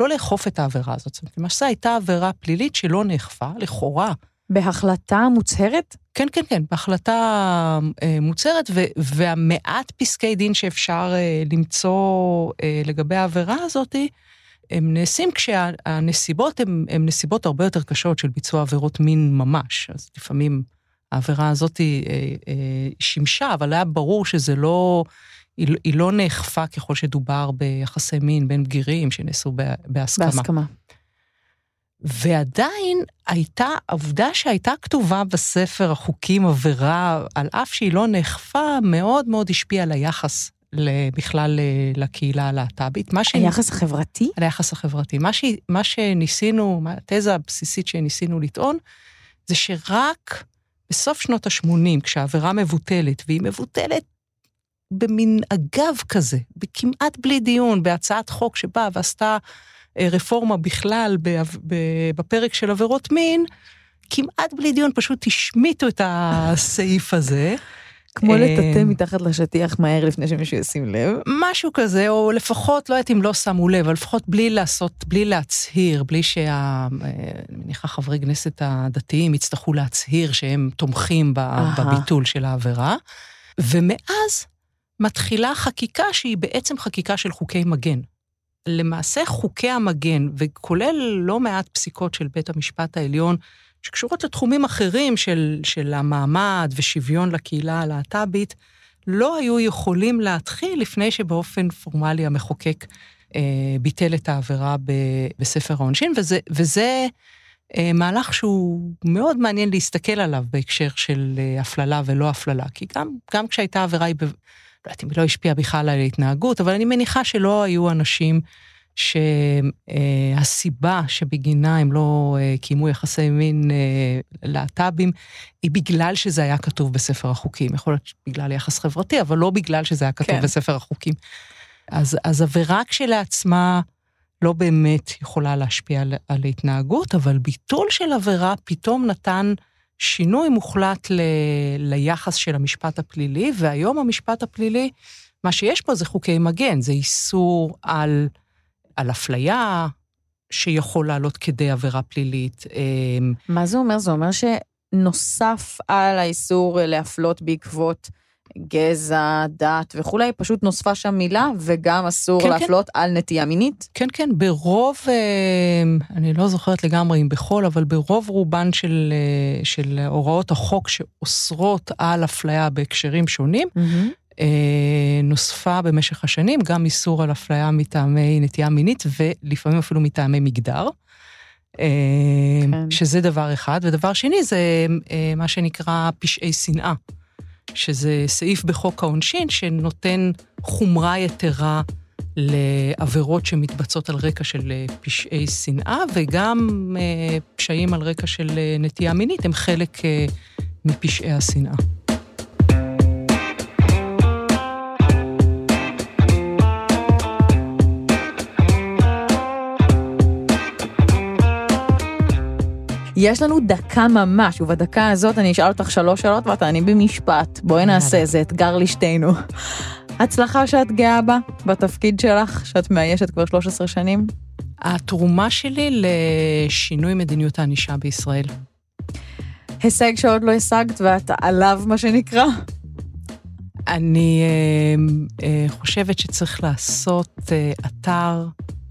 לא לאכוף את העבירה הזאת. זאת אומרת, למעשה הייתה עבירה פלילית שלא נאכפה, לכאורה. בהחלטה מוצהרת? כן, כן, כן, בהחלטה אה, מוצהרת, ו- והמעט פסקי דין שאפשר אה, למצוא אה, לגבי העבירה הזאת, הם נעשים כשהנסיבות הן נסיבות הרבה יותר קשות של ביצוע עבירות מין ממש. אז לפעמים העבירה הזאת אה, אה, שימשה, אבל היה ברור שזה לא היא, היא לא נאכפה ככל שדובר ביחסי מין בין בגירים שנעשו בהסכמה. בהסכמה. ועדיין הייתה, העובדה שהייתה כתובה בספר החוקים עבירה, על אף שהיא לא נאכפה, מאוד מאוד השפיעה על היחס בכלל לקהילה הלהט"בית. היחס החברתי? היחס החברתי. מה, ש, מה שניסינו, התזה הבסיסית שניסינו לטעון, זה שרק בסוף שנות ה-80, כשהעבירה מבוטלת, והיא מבוטלת במין אגב כזה, כמעט בלי דיון, בהצעת חוק שבאה ועשתה אה, רפורמה בכלל בפרק של עבירות מין, כמעט בלי דיון, פשוט השמיטו את הסעיף הזה. כמו אה, לטאטא מתחת לשטיח מהר לפני שמישהו ישים לב. משהו כזה, או לפחות, לא יודעת אם לא שמו לב, אבל לפחות בלי לעשות, בלי להצהיר, בלי שה... אה, אני מניחה חברי כנסת הדתיים יצטרכו להצהיר שהם תומכים בביטול של העבירה. ומאז מתחילה חקיקה שהיא בעצם חקיקה של חוקי מגן. למעשה חוקי המגן, וכולל לא מעט פסיקות של בית המשפט העליון, שקשורות לתחומים אחרים של, של המעמד ושוויון לקהילה הלהט"בית, לא היו יכולים להתחיל לפני שבאופן פורמלי המחוקק אה, ביטל את העבירה ב, בספר העונשין, וזה, וזה אה, מהלך שהוא מאוד מעניין להסתכל עליו בהקשר של אה, הפללה ולא הפללה, כי גם, גם כשהייתה עבירה היא לא יודעת אם היא לא השפיעה בכלל על ההתנהגות, אבל אני מניחה שלא היו אנשים שהסיבה שבגינה הם לא אה, קיימו יחסי מין אה, להט"בים, היא בגלל שזה היה כתוב בספר החוקים. יכול להיות בגלל יחס חברתי, אבל לא בגלל שזה היה כתוב כן. בספר החוקים. אז, אז עבירה כשלעצמה לא באמת יכולה להשפיע על, על התנהגות, אבל ביטול של עבירה פתאום נתן שינוי מוחלט ל, ליחס של המשפט הפלילי, והיום המשפט הפלילי, מה שיש פה זה חוקי מגן, זה איסור על, על אפליה, שיכול לעלות כדי עבירה פלילית. אמ, מה זה אומר? זה אומר שנוסף על האיסור להפלות בעקבות גזע, דת וכולי, פשוט נוספה שם מילה, וגם אסור כן, כן. להפלות כן. על נטייה מינית? כן, כן, ברוב, אה, אני לא זוכרת לגמרי אם בכל, אבל ברוב רובן של, אה, של הוראות החוק שאוסרות על אפליה בהקשרים שונים, mm-hmm. נוספה במשך השנים גם איסור על אפליה מטעמי נטייה מינית, ולפעמים אפילו מטעמי מגדר. כן. שזה דבר אחד, ודבר שני זה מה שנקרא פשעי שנאה. שזה סעיף בחוק העונשין שנותן חומרה יתרה לעבירות שמתבצעות על רקע של אה, פשעי שנאה, וגם אה, פשעים על רקע של אה, נטייה מינית הם חלק מפשעי השנאה. יש לנו דקה ממש, ובדקה הזאת אני אשאל אותך שלוש שאלות ואת תעני במשפט. בואי נעשה, זה אתגר לשתינו. [LAUGHS] הצלחה שאת גאה בה, בתפקיד שלך, שאת מאיישת כבר 13 שנים? התרומה שלי לשינוי מדיניות הענישה בישראל. הישג שעוד לא השגת ואת עליו, מה שנקרא? אני אה, אה, חושבת שצריך לעשות אה, אתר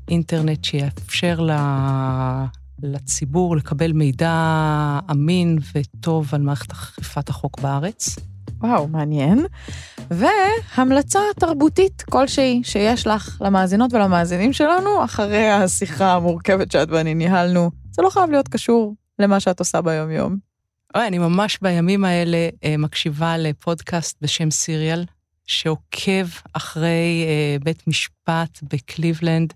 אינטרנט שיאפשר לה, לציבור לקבל מידע אמין וטוב על מערכת אכיפת החוק בארץ. וואו, מעניין. והמלצה תרבותית כלשהי שיש לך למאזינות ולמאזינים שלנו אחרי השיחה המורכבת שאת ואני ניהלנו. זה לא חייב להיות קשור למה שאת עושה ביום-יום. אוי, אני ממש בימים האלה אה, מקשיבה לפודקאסט בשם סיריאל, שעוקב אחרי אה, בית משפט בקליבלנד,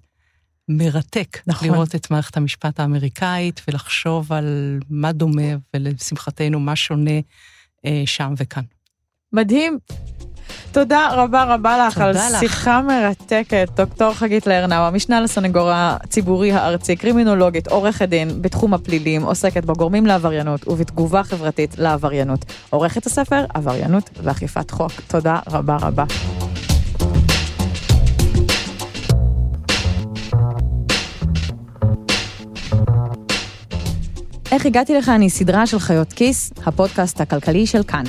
מרתק נכון. לראות את מערכת המשפט האמריקאית ולחשוב על מה דומה ולשמחתנו מה שונה אה, שם וכאן. מדהים. תודה רבה רבה לך על לך. שיחה מרתקת. דוקטור חגית לרנאו, המשנה לסנגור הציבורי הארצי, קרימינולוגית, עורכת דין בתחום הפלילים, עוסקת בגורמים לעבריינות ובתגובה חברתית לעבריינות. עורכת הספר, עבריינות ואכיפת חוק. תודה רבה רבה. איך הגעתי לכאן היא סדרה של חיות כיס, הפודקאסט הכלכלי של כאן.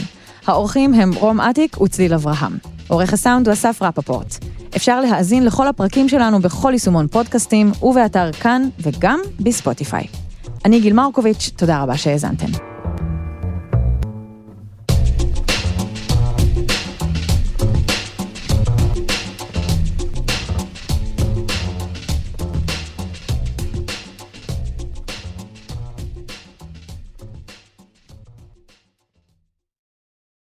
האורחים הם רום אטיק וצליל אברהם. עורך הסאונד הוא אסף רפפורט. אפשר להאזין לכל הפרקים שלנו בכל יישומון פודקאסטים ובאתר כאן וגם בספוטיפיי. אני גיל מרקוביץ', תודה רבה שהאזנתם.